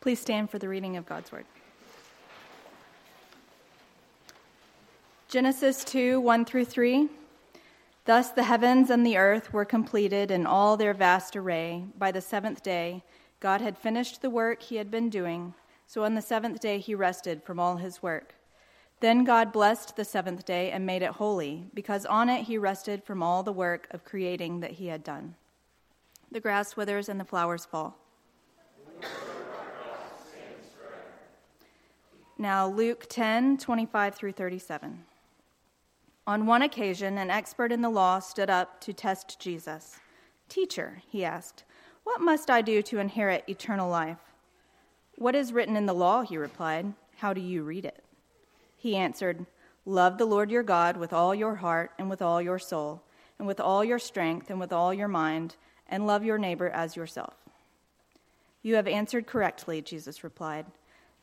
Please stand for the reading of God's Word. Genesis 2 1 through 3. Thus the heavens and the earth were completed in all their vast array. By the seventh day, God had finished the work he had been doing, so on the seventh day he rested from all his work. Then God blessed the seventh day and made it holy, because on it he rested from all the work of creating that he had done. The grass withers and the flowers fall Now, Luke 10 25 through 37. On one occasion, an expert in the law stood up to test Jesus. Teacher, he asked, what must I do to inherit eternal life? What is written in the law? He replied. How do you read it? He answered, Love the Lord your God with all your heart and with all your soul, and with all your strength and with all your mind, and love your neighbor as yourself. You have answered correctly, Jesus replied.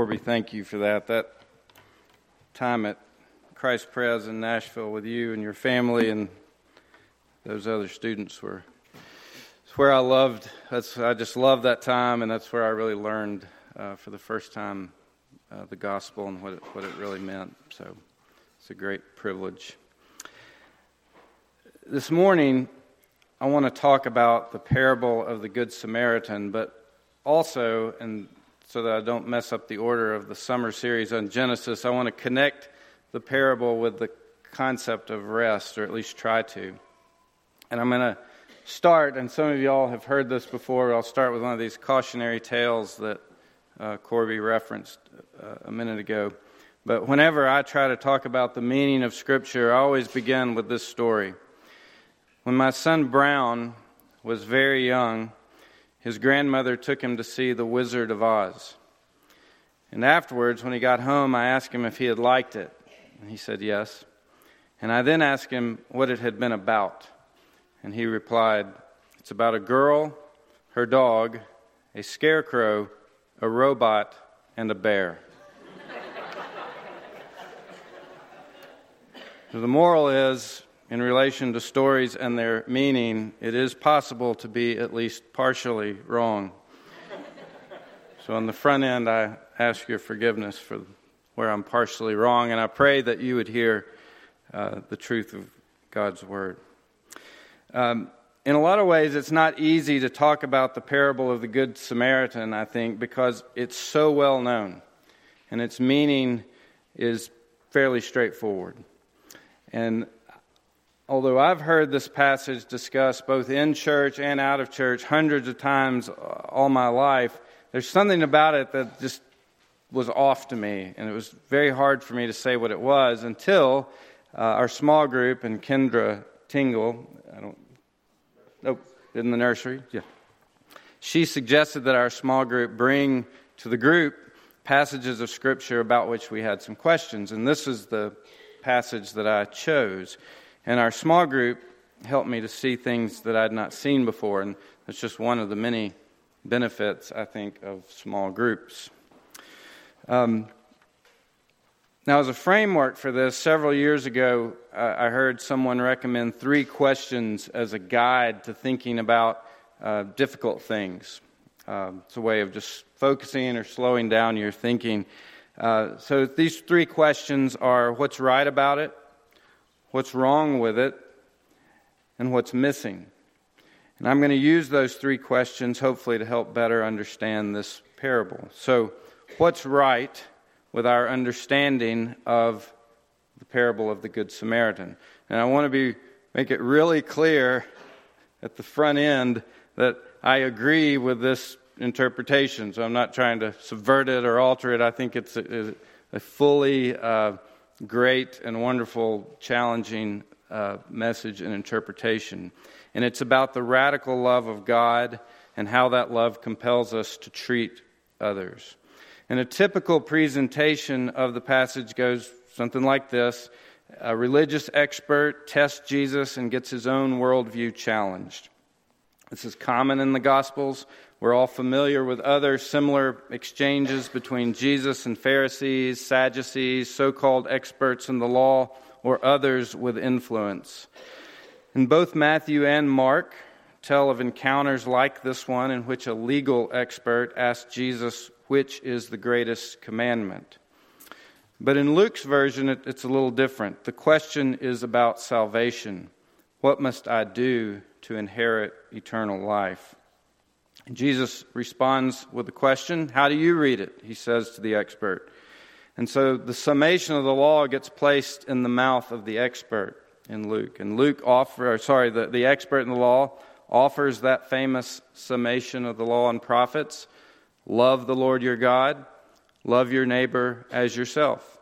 Corby, thank you for that. That time at Christ Pres in Nashville with you and your family and those other students were it's where I loved. That's I just loved that time, and that's where I really learned uh, for the first time uh, the gospel and what it, what it really meant. So it's a great privilege. This morning, I want to talk about the parable of the Good Samaritan, but also, and so that I don't mess up the order of the summer series on Genesis, I want to connect the parable with the concept of rest, or at least try to. And I'm going to start, and some of you all have heard this before, I'll start with one of these cautionary tales that uh, Corby referenced uh, a minute ago. But whenever I try to talk about the meaning of Scripture, I always begin with this story. When my son Brown was very young, his grandmother took him to see The Wizard of Oz. And afterwards, when he got home, I asked him if he had liked it. And he said yes. And I then asked him what it had been about. And he replied, It's about a girl, her dog, a scarecrow, a robot, and a bear. so the moral is in relation to stories and their meaning, it is possible to be at least partially wrong. so, on the front end, I ask your forgiveness for where I'm partially wrong, and I pray that you would hear uh, the truth of God's Word. Um, in a lot of ways, it's not easy to talk about the parable of the Good Samaritan, I think, because it's so well known, and its meaning is fairly straightforward. And although I've heard this passage discussed both in church and out of church hundreds of times all my life, there's something about it that just was off to me, and it was very hard for me to say what it was until uh, our small group and Kendra Tingle, I don't, nope, in the nursery, yeah. She suggested that our small group bring to the group passages of Scripture about which we had some questions, and this is the passage that I chose. And our small group helped me to see things that I'd not seen before. And that's just one of the many benefits, I think, of small groups. Um, now, as a framework for this, several years ago, uh, I heard someone recommend three questions as a guide to thinking about uh, difficult things. Uh, it's a way of just focusing or slowing down your thinking. Uh, so, these three questions are what's right about it, what's wrong with it, and what's missing. And I'm going to use those three questions hopefully to help better understand this parable. So, what's right with our understanding of the parable of the Good Samaritan? And I want to be, make it really clear at the front end that I agree with this interpretation. So I'm not trying to subvert it or alter it. I think it's a, a fully uh, great and wonderful, challenging uh, message and interpretation. And it's about the radical love of God and how that love compels us to treat others. And a typical presentation of the passage goes something like this A religious expert tests Jesus and gets his own worldview challenged. This is common in the Gospels. We're all familiar with other similar exchanges between Jesus and Pharisees, Sadducees, so called experts in the law, or others with influence. And both Matthew and Mark tell of encounters like this one in which a legal expert asked Jesus which is the greatest commandment. But in Luke's version, it, it's a little different. The question is about salvation. What must I do to inherit eternal life? Jesus responds with a question How do you read it? He says to the expert. And so the summation of the law gets placed in the mouth of the expert in Luke. And Luke offer, sorry, the, the expert in the law offers that famous summation of the law and prophets. Love the Lord your God, love your neighbor as yourself.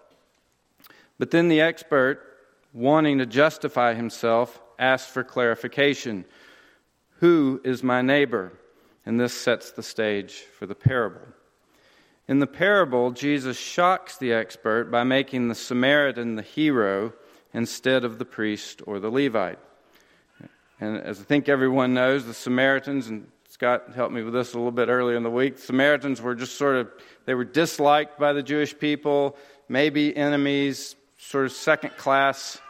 But then the expert, wanting to justify himself, asks for clarification Who is my neighbor? And this sets the stage for the parable. In the parable, Jesus shocks the expert by making the Samaritan the hero instead of the priest or the Levite. And as I think everyone knows, the Samaritans, and Scott helped me with this a little bit earlier in the week. Samaritans were just sort of, they were disliked by the Jewish people, maybe enemies, sort of second class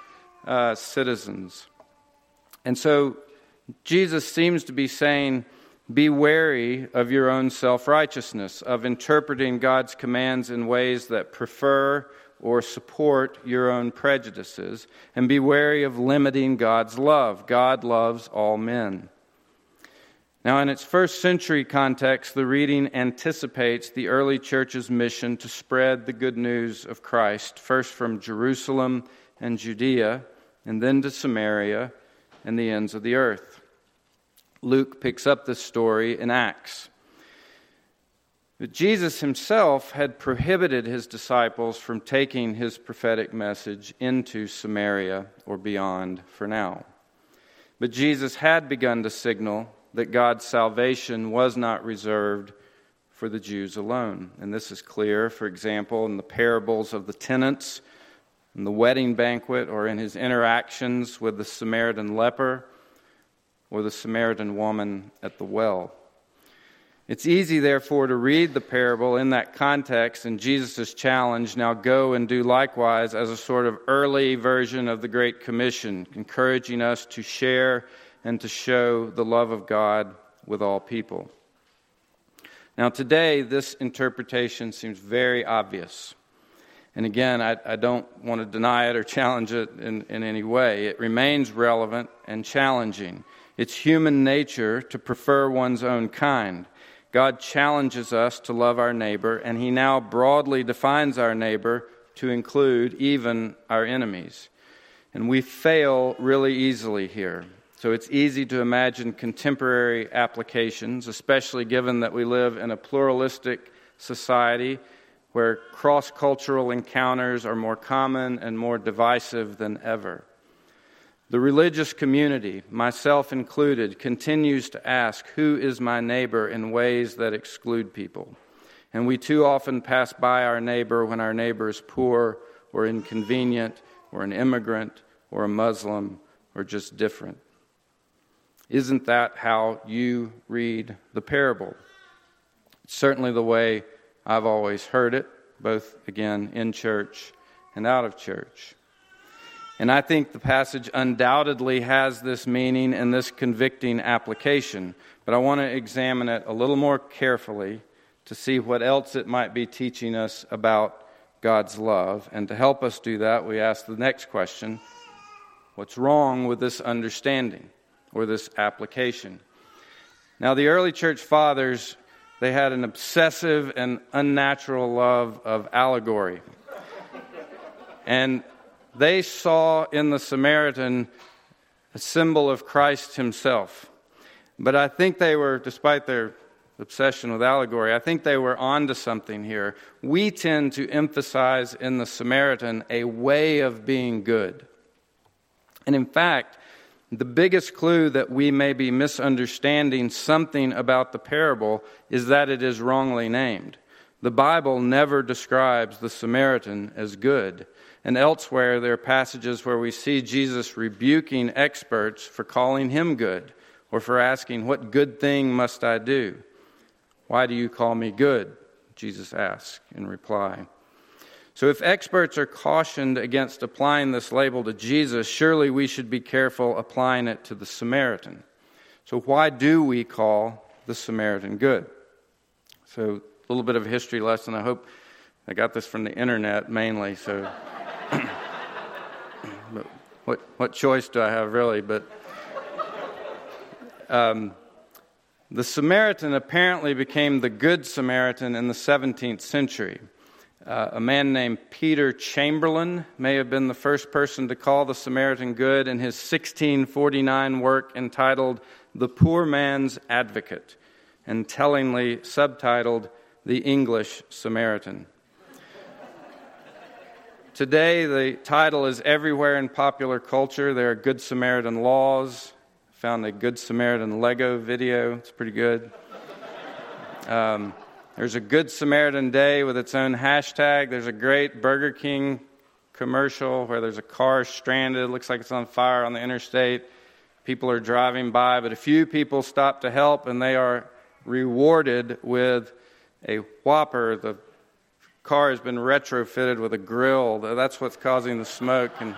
uh, citizens. And so Jesus seems to be saying, be wary of your own self righteousness, of interpreting God's commands in ways that prefer or support your own prejudices, and be wary of limiting God's love. God loves all men. Now, in its first century context, the reading anticipates the early church's mission to spread the good news of Christ, first from Jerusalem and Judea, and then to Samaria and the ends of the earth. Luke picks up this story in Acts. But Jesus himself had prohibited his disciples from taking his prophetic message into Samaria or beyond for now. But Jesus had begun to signal that God's salvation was not reserved for the Jews alone. And this is clear, for example, in the parables of the tenants, in the wedding banquet, or in his interactions with the Samaritan leper or the Samaritan woman at the well. It's easy, therefore, to read the parable in that context and Jesus' challenge, now go and do likewise, as a sort of early version of the Great Commission, encouraging us to share and to show the love of God with all people. Now, today, this interpretation seems very obvious. And again, I, I, don't want to deny it or challenge it in, in any way. It remains relevant and challenging. It's human nature to prefer one's own kind. God challenges us to love our neighbor, and He now broadly defines our neighbor to include even our enemies. And we fail really easily here. So it's easy to imagine contemporary applications, especially given that we live in a pluralistic society where cross cultural encounters are more common and more divisive than ever. The religious community, myself included, continues to ask, Who is my neighbor in ways that exclude people? And we too often pass by our neighbor when our neighbor is poor or inconvenient or an immigrant or a Muslim or just different. Isn't that how you read the parable? It's certainly the way I've always heard it, both again in church and out of church. And I think the passage undoubtedly has this meaning and this convicting application, but I want to examine it a little more carefully to see what else it might be teaching us about God's love. And to help us do that, we ask the next question What's wrong with this understanding or this application? Now, the early church fathers, they had an obsessive and unnatural love of allegory. and they saw in the Samaritan a symbol of Christ himself. But I think they were, despite their obsession with allegory, I think they were onto something here. We tend to emphasize in the Samaritan a way of being good. And in fact, the biggest clue that we may be misunderstanding something about the parable is that it is wrongly named. The Bible never describes the Samaritan as good. And elsewhere, there are passages where we see Jesus rebuking experts for calling him good or for asking, What good thing must I do? Why do you call me good? Jesus asks in reply. So, if experts are cautioned against applying this label to Jesus, surely we should be careful applying it to the Samaritan. So, why do we call the Samaritan good? So, a little bit of a history lesson. I hope I got this from the internet mainly. So, what, what choice do I have, really? But um, the Samaritan apparently became the Good Samaritan in the 17th century. Uh, a man named Peter Chamberlen may have been the first person to call the Samaritan good in his 1649 work entitled The Poor Man's Advocate, and tellingly subtitled The English Samaritan. Today, the title is everywhere in popular culture. There are Good Samaritan laws. Found a Good Samaritan Lego video, it's pretty good. Um, there's a Good Samaritan Day with its own hashtag. There's a great Burger King commercial where there's a car stranded, it looks like it's on fire on the interstate. People are driving by, but a few people stop to help, and they are rewarded with a Whopper. The car has been retrofitted with a grill. That's what's causing the smoke, and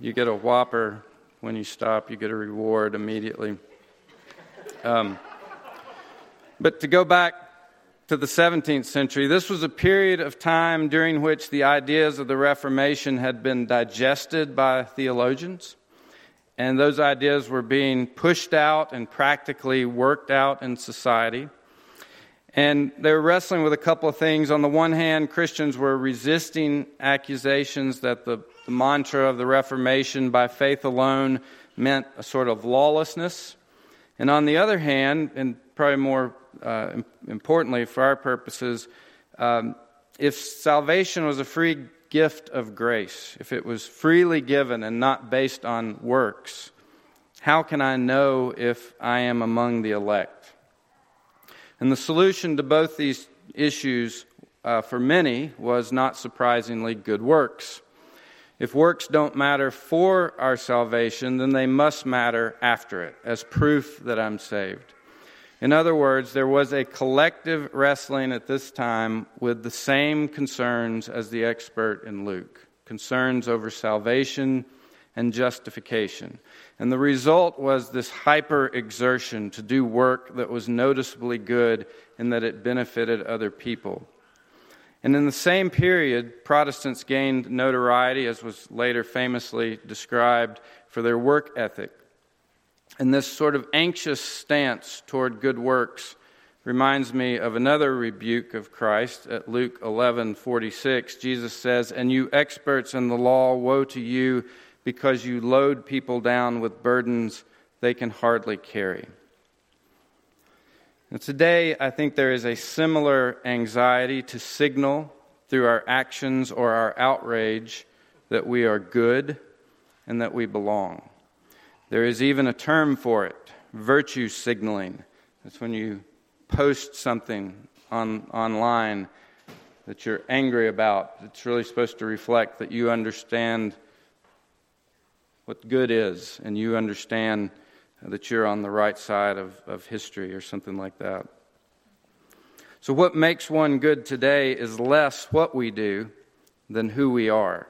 you get a Whopper when you stop, you get a reward immediately. Um, but to go back to the 17th century, this was a period of time during which the ideas of the Reformation had been digested by theologians, and those ideas were being pushed out and practically worked out in society. And they were wrestling with a couple of things. On the one hand, Christians were resisting accusations that the, the mantra of the Reformation, by faith alone, meant a sort of lawlessness. And on the other hand, and probably more uh, importantly for our purposes, um, if salvation was a free gift of grace, if it was freely given and not based on works, how can I know if I am among the elect? And the solution to both these issues uh, for many was not surprisingly good works. If works don't matter for our salvation, then they must matter after it as proof that I'm saved. In other words, there was a collective wrestling at this time with the same concerns as the expert in Luke concerns over salvation and justification. And the result was this hyper exertion to do work that was noticeably good in that it benefited other people. And in the same period, Protestants gained notoriety, as was later famously described, for their work ethic and this sort of anxious stance toward good works reminds me of another rebuke of Christ at Luke 11:46. Jesus says, "And you experts in the law, woe to you because you load people down with burdens they can hardly carry." And today, I think there is a similar anxiety to signal through our actions or our outrage that we are good and that we belong. There is even a term for it virtue signaling. That's when you post something on, online that you're angry about. It's really supposed to reflect that you understand what good is and you understand that you're on the right side of, of history or something like that. So, what makes one good today is less what we do than who we are.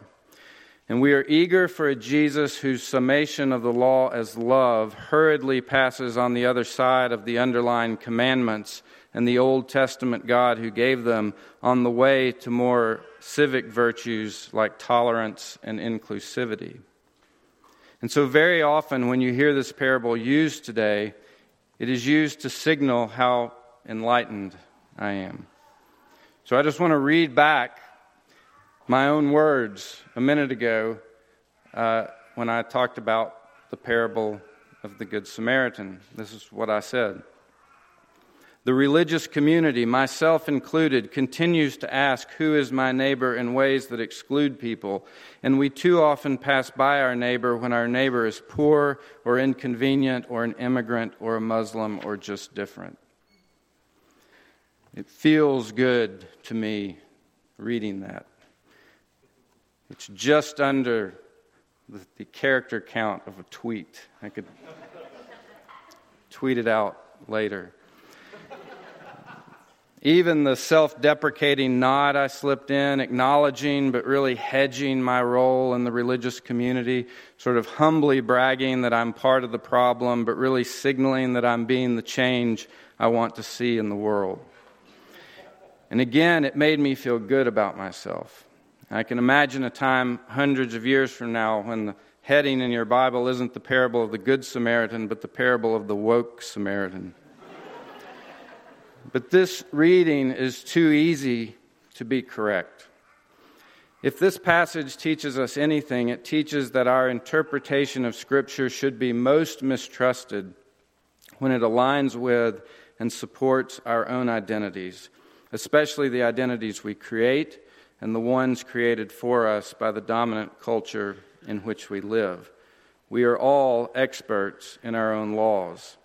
And we are eager for a Jesus whose summation of the law as love hurriedly passes on the other side of the underlying commandments and the Old Testament God who gave them on the way to more civic virtues like tolerance and inclusivity. And so, very often when you hear this parable used today, it is used to signal how enlightened I am. So, I just want to read back my own words a minute ago uh, when I talked about the parable of the Good Samaritan. This is what I said. The religious community, myself included, continues to ask, Who is my neighbor in ways that exclude people? And we too often pass by our neighbor when our neighbor is poor or inconvenient or an immigrant or a Muslim or just different. It feels good to me reading that. It's just under the, character count of a tweet. I could tweet it out later. Even the self deprecating nod I slipped in, acknowledging but really hedging my role in the religious community, sort of humbly bragging that I'm part of the problem, but really signaling that I'm being the change I want to see in the world. And again, it made me feel good about myself. I can imagine a time hundreds of years from now when the heading in your Bible isn't the parable of the Good Samaritan, but the parable of the woke Samaritan. But this reading is too easy to be correct. If this passage teaches us anything, it teaches that our interpretation of Scripture should be most mistrusted when it aligns with and supports our own identities, especially the identities we create and the ones created for us by the dominant culture in which we live. We are all experts in our own laws.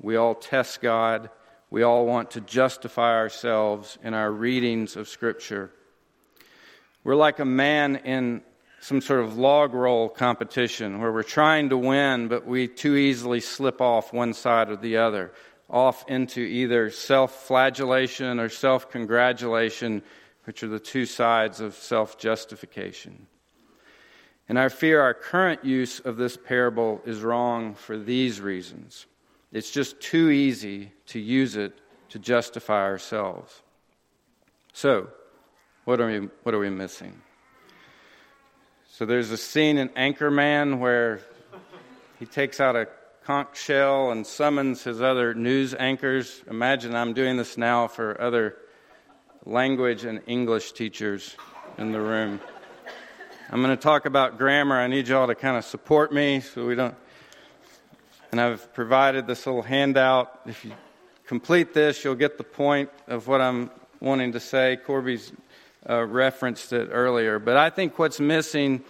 We all test God. We all want to justify ourselves in our readings of Scripture. We're like a man in some sort of log roll competition where we're trying to win, but we too easily slip off one side or the other, off into either self flagellation or self congratulation which are the two sides of self justification. And I fear our current use of this parable is wrong for these reasons. It's just too easy to use it to justify ourselves. So, what are we, what are we missing? So, there's a scene in Anchorman where he takes out a conch shell and summons his other news anchors. Imagine I'm doing this now for other language and English teachers in the room. I'm going to talk about grammar. I need y'all to kind of support me so we don't. And I've provided this little handout. If you complete this, you'll get the point of what I'm wanting to say. Corby's uh, referenced it earlier. But I think what's missing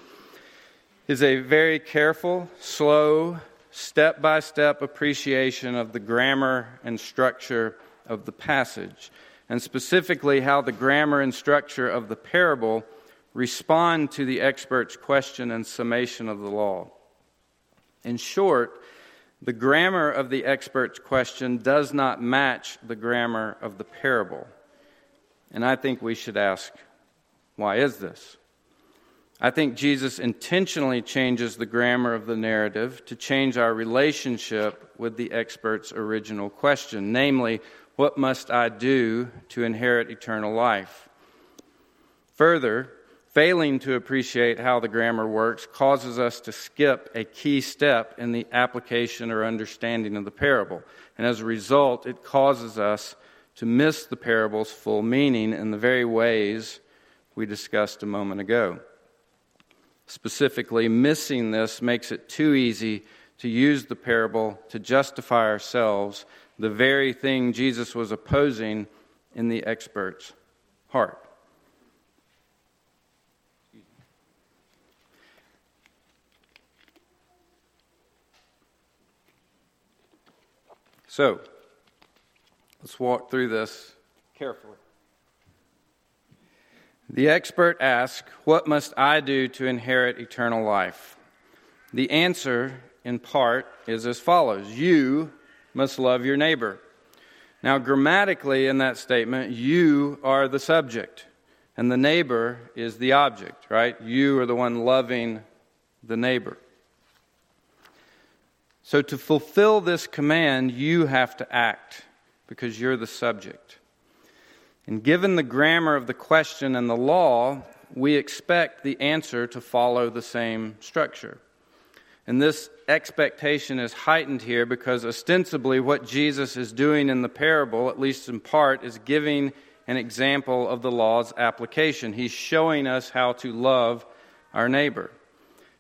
is a very careful, slow, step by step appreciation of the grammar and structure of the passage and specifically how the grammar and structure of the parable respond to the expert's question and summation of the law. In short, the grammar of the expert's question does not match the grammar of the parable. And I think we should ask, why is this? I think Jesus intentionally changes the grammar of the narrative to change our relationship with the expert's original question, namely, what must I do to inherit eternal life? Further, failing to appreciate how the grammar works causes us to skip a key step in the application or understanding of the parable. And as a result, it causes us to miss the parable's full meaning in the very ways we discussed a moment ago. Specifically, missing this makes it too easy to use the parable to justify ourselves the very thing Jesus was opposing in the expert's heart. So, let's walk through this carefully. The expert asks, What must I do to inherit eternal life? The answer in part, is as follows You must love your neighbor. Now, grammatically, in that statement, you are the subject, and the neighbor is the object, right? You are the one loving the neighbor. So, to fulfill this command, you have to act because you're the subject. And given the grammar of the question and the law, we expect the answer to follow the same structure. And this expectation is heightened here because ostensibly what Jesus is doing in the parable, at least in part, is giving an example of the law's application. He's showing us how to love our neighbor.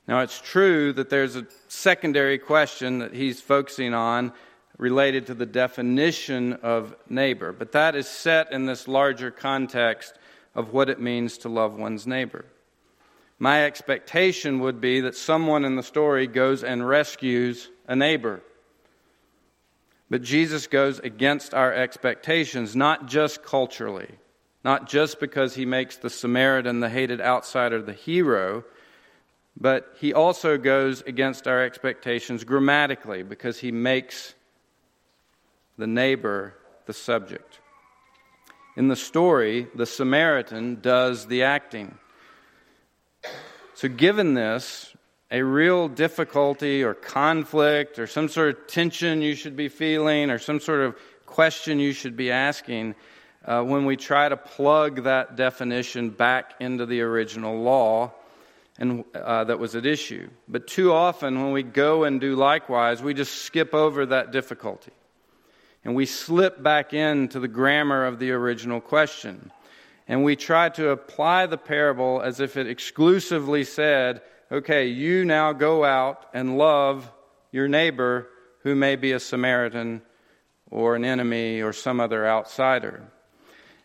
Now, it's true that there's a secondary question that he's focusing on related to the definition of neighbor, but that is set in this larger context of what it means to love one's neighbor. My expectation would be that someone in the story goes and rescues a neighbor. But Jesus goes against our expectations, not just culturally, not just because he makes the Samaritan, the hated outsider, the hero, but he also goes against our expectations grammatically because he makes the neighbor the subject. In the story, the Samaritan does the acting. So, given this, a real difficulty or conflict or some sort of tension you should be feeling or some sort of question you should be asking uh, when we try to plug that definition back into the original law and uh, that was at issue. But too often, when we go and do likewise, we just skip over that difficulty and we slip back into the grammar of the original question and we try to apply the parable as if it exclusively said, okay, you now go out and love your neighbor who may be a Samaritan or an enemy or some other outsider.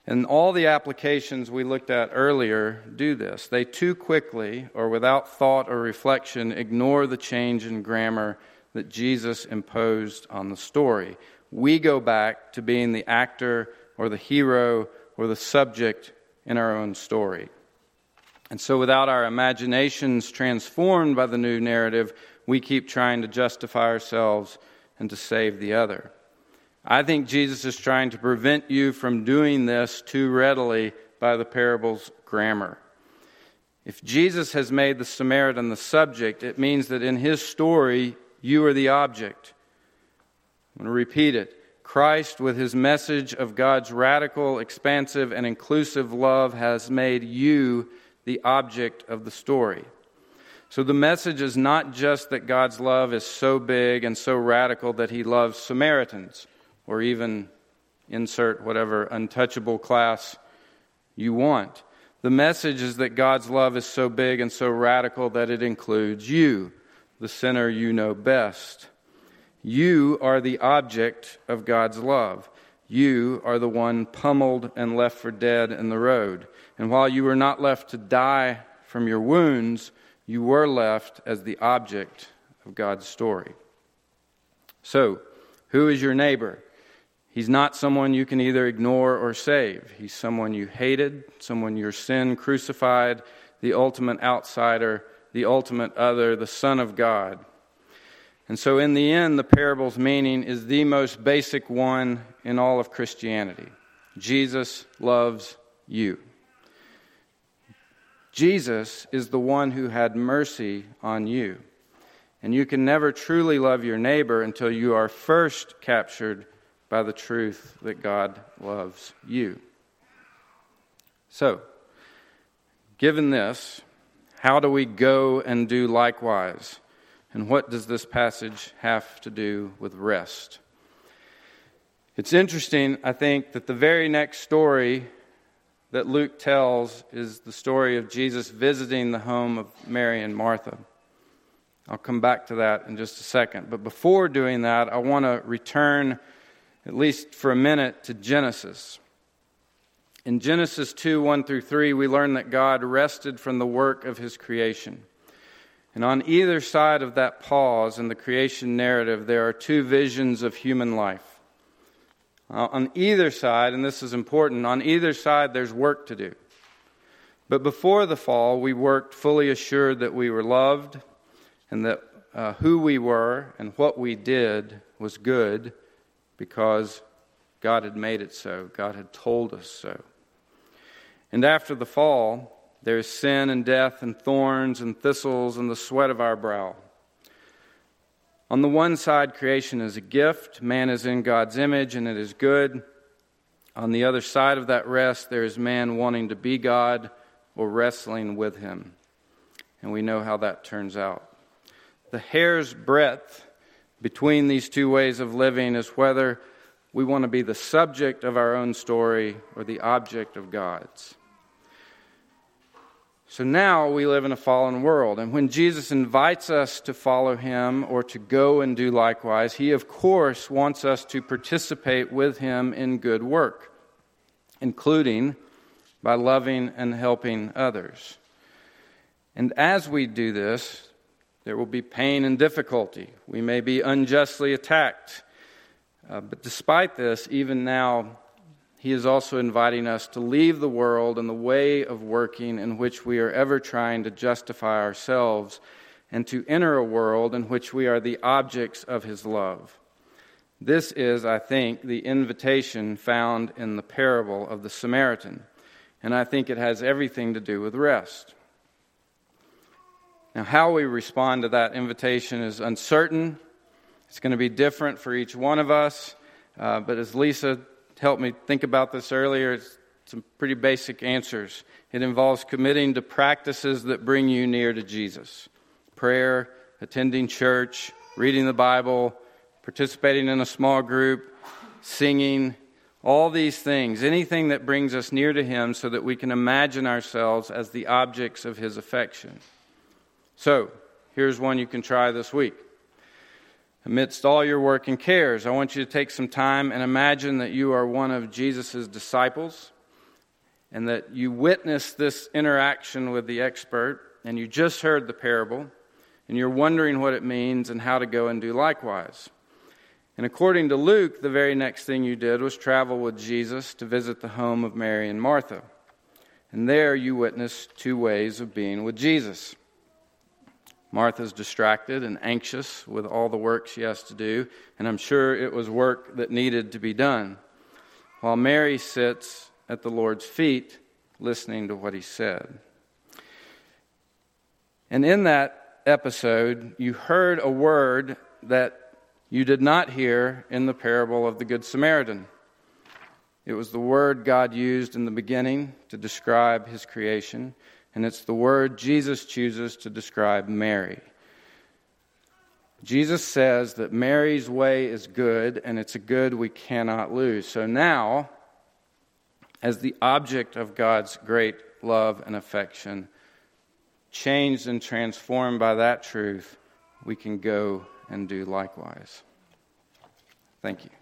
And all the applications we looked at earlier do this. They too quickly, or without thought or reflection, ignore the change in grammar that Jesus imposed on the story. We go back to being the actor or the hero or the subject in our own story. And so, without our imaginations transformed by the new narrative, we keep trying to justify ourselves and to save the other. I think Jesus is trying to prevent you from doing this too readily by the parable's grammar. If Jesus has made the Samaritan the subject, it means that in his story, you are the object. I'm going to repeat it. Christ, with his message of God's radical, expansive, and inclusive love, has made you the object of the story. So the message is not just that God's love is so big and so radical that he loves Samaritans, or even insert whatever untouchable class you want. The message is that God's love is so big and so radical that it includes you, the sinner you know best. You are the object of God's love. You are the one pummeled and left for dead in the road. And while you were not left to die from your wounds, you were left as the object of God's story. So, who is your neighbor? He's not someone you can either ignore or save. He's someone you hated, someone your sin crucified, the ultimate outsider, the ultimate other, the Son of God. And so, in the end, the parable's meaning is the most basic one in all of Christianity Jesus loves you. Jesus is the one who had mercy on you. And you can never truly love your neighbor until you are first captured by the truth that God loves you. So, given this, how do we go and do likewise? And what does this passage have to do with rest? It's interesting, I think, that the very next story that Luke tells is the story of Jesus visiting the home of Mary and Martha. I'll come back to that in just a second. But before doing that, I want to return, at least for a minute, to Genesis. In Genesis 2 1 through 3, we learn that God rested from the work of his creation. And on either side of that pause in the creation narrative, there are two visions of human life. Uh, on either side, and this is important, on either side there's work to do. But before the fall, we worked fully assured that we were loved and that uh, who we were and what we did was good because God had made it so. God had told us so. And after the fall, there is sin and death and thorns and thistles and the sweat of our brow. On the one side, creation is a gift. Man is in God's image and it is good. On the other side of that rest, there is man wanting to be God or wrestling with him. And we know how that turns out. The hair's breadth between these two ways of living is whether we want to be the subject of our own story or the object of God's. So now we live in a fallen world. And when Jesus invites us to follow him or to go and do likewise, he, of course, wants us to participate with him in good work, including by loving and helping others. And as we do this, there will be pain and difficulty. We may be unjustly attacked. Uh, but despite this, even now, he is also inviting us to leave the world and the way of working in which we are ever trying to justify ourselves and to enter a world in which we are the objects of His love. This is, I think, the invitation found in the parable of the Samaritan, and I think it has everything to do with rest. Now, how we respond to that invitation is uncertain. It's going to be different for each one of us. Uh, but as Lisa helped me think about this earlier. It's some pretty basic answers. It involves committing to practices that bring you near to Jesus prayer, attending church, reading the Bible, participating in a small group, singing, all these things, anything that brings us near to Him so that we can imagine ourselves as the objects of His affection. So, here's one you can try this week. Amidst all your work and cares, I want you to take some time and imagine that you are one of Jesus' disciples and that you witnessed this interaction with the expert and you just heard the parable and you're wondering what it means and how to go and do likewise. And according to Luke, the very next thing you did was travel with Jesus to visit the home of Mary and Martha. And there you witnessed two ways of being with Jesus. Martha's distracted and anxious with all the work she has to do, and I'm sure it was work that needed to be done. While Mary sits at the Lord's feet listening to what he said. And in that episode, you heard a word that you did not hear in the parable of the Good Samaritan. It was the word God used in the beginning to describe his creation and it's the word Jesus chooses to describe Mary. Jesus says that Mary's way is good, and it's a good we cannot lose. So now, as the object of God's great love and affection, changed and transformed by that truth, we can go and do likewise. Thank you.